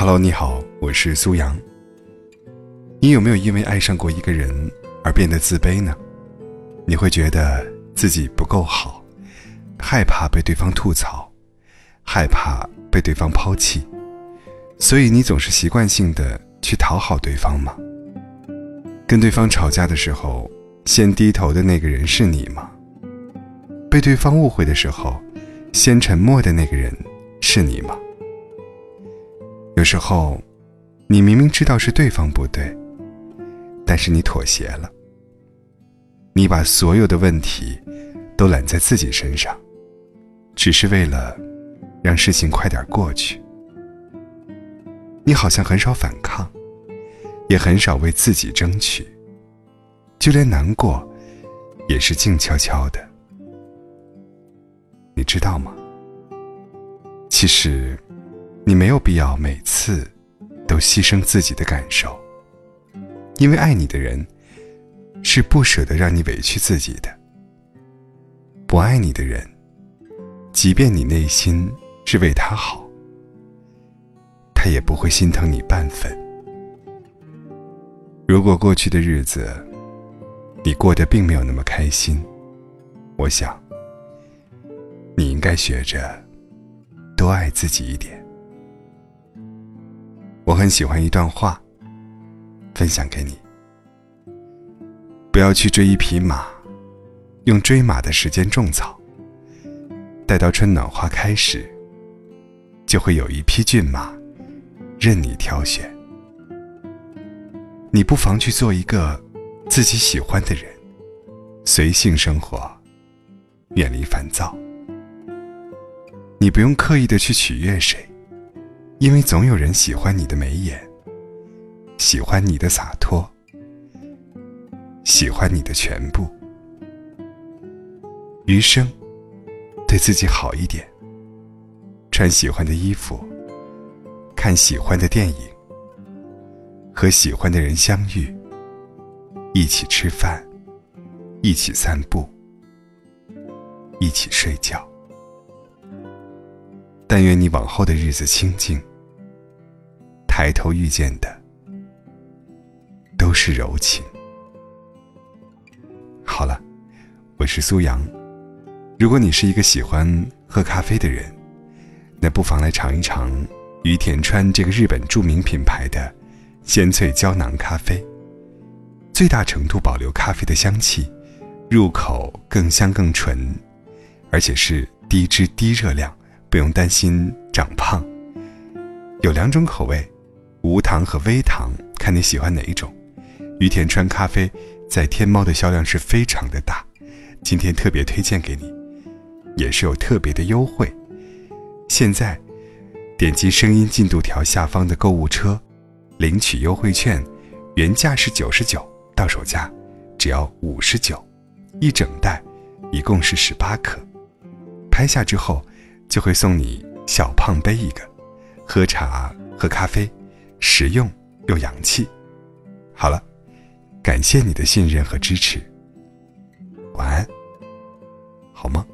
Hello，你好，我是苏阳。你有没有因为爱上过一个人而变得自卑呢？你会觉得自己不够好，害怕被对方吐槽，害怕被对方抛弃，所以你总是习惯性的去讨好对方吗？跟对方吵架的时候，先低头的那个人是你吗？被对方误会的时候，先沉默的那个人是你吗？有时候，你明明知道是对方不对，但是你妥协了。你把所有的问题都揽在自己身上，只是为了让事情快点过去。你好像很少反抗，也很少为自己争取，就连难过，也是静悄悄的。你知道吗？其实，你没有必要每次都牺牲自己的感受，因为爱你的人是不舍得让你委屈自己的。不爱你的人，即便你内心是为他好，他也不会心疼你半分。如果过去的日子你过得并没有那么开心，我想。你应该学着多爱自己一点。我很喜欢一段话，分享给你：不要去追一匹马，用追马的时间种草，待到春暖花开时，就会有一匹骏马任你挑选。你不妨去做一个自己喜欢的人，随性生活，远离烦躁。你不用刻意的去取悦谁，因为总有人喜欢你的眉眼，喜欢你的洒脱，喜欢你的全部。余生，对自己好一点，穿喜欢的衣服，看喜欢的电影，和喜欢的人相遇，一起吃饭，一起散步，一起睡觉。但愿你往后的日子清静，抬头遇见的都是柔情。好了，我是苏阳。如果你是一个喜欢喝咖啡的人，那不妨来尝一尝于田川这个日本著名品牌的鲜萃胶囊咖啡，最大程度保留咖啡的香气，入口更香更纯，而且是低脂低热量。不用担心长胖。有两种口味，无糖和微糖，看你喜欢哪一种。于田川咖啡在天猫的销量是非常的大，今天特别推荐给你，也是有特别的优惠。现在点击声音进度条下方的购物车，领取优惠券，原价是九十九，到手价只要五十九，一整袋，一共是十八克。拍下之后。就会送你小胖杯一个，喝茶喝咖啡，实用又洋气。好了感谢你的信任和支持。晚安好梦。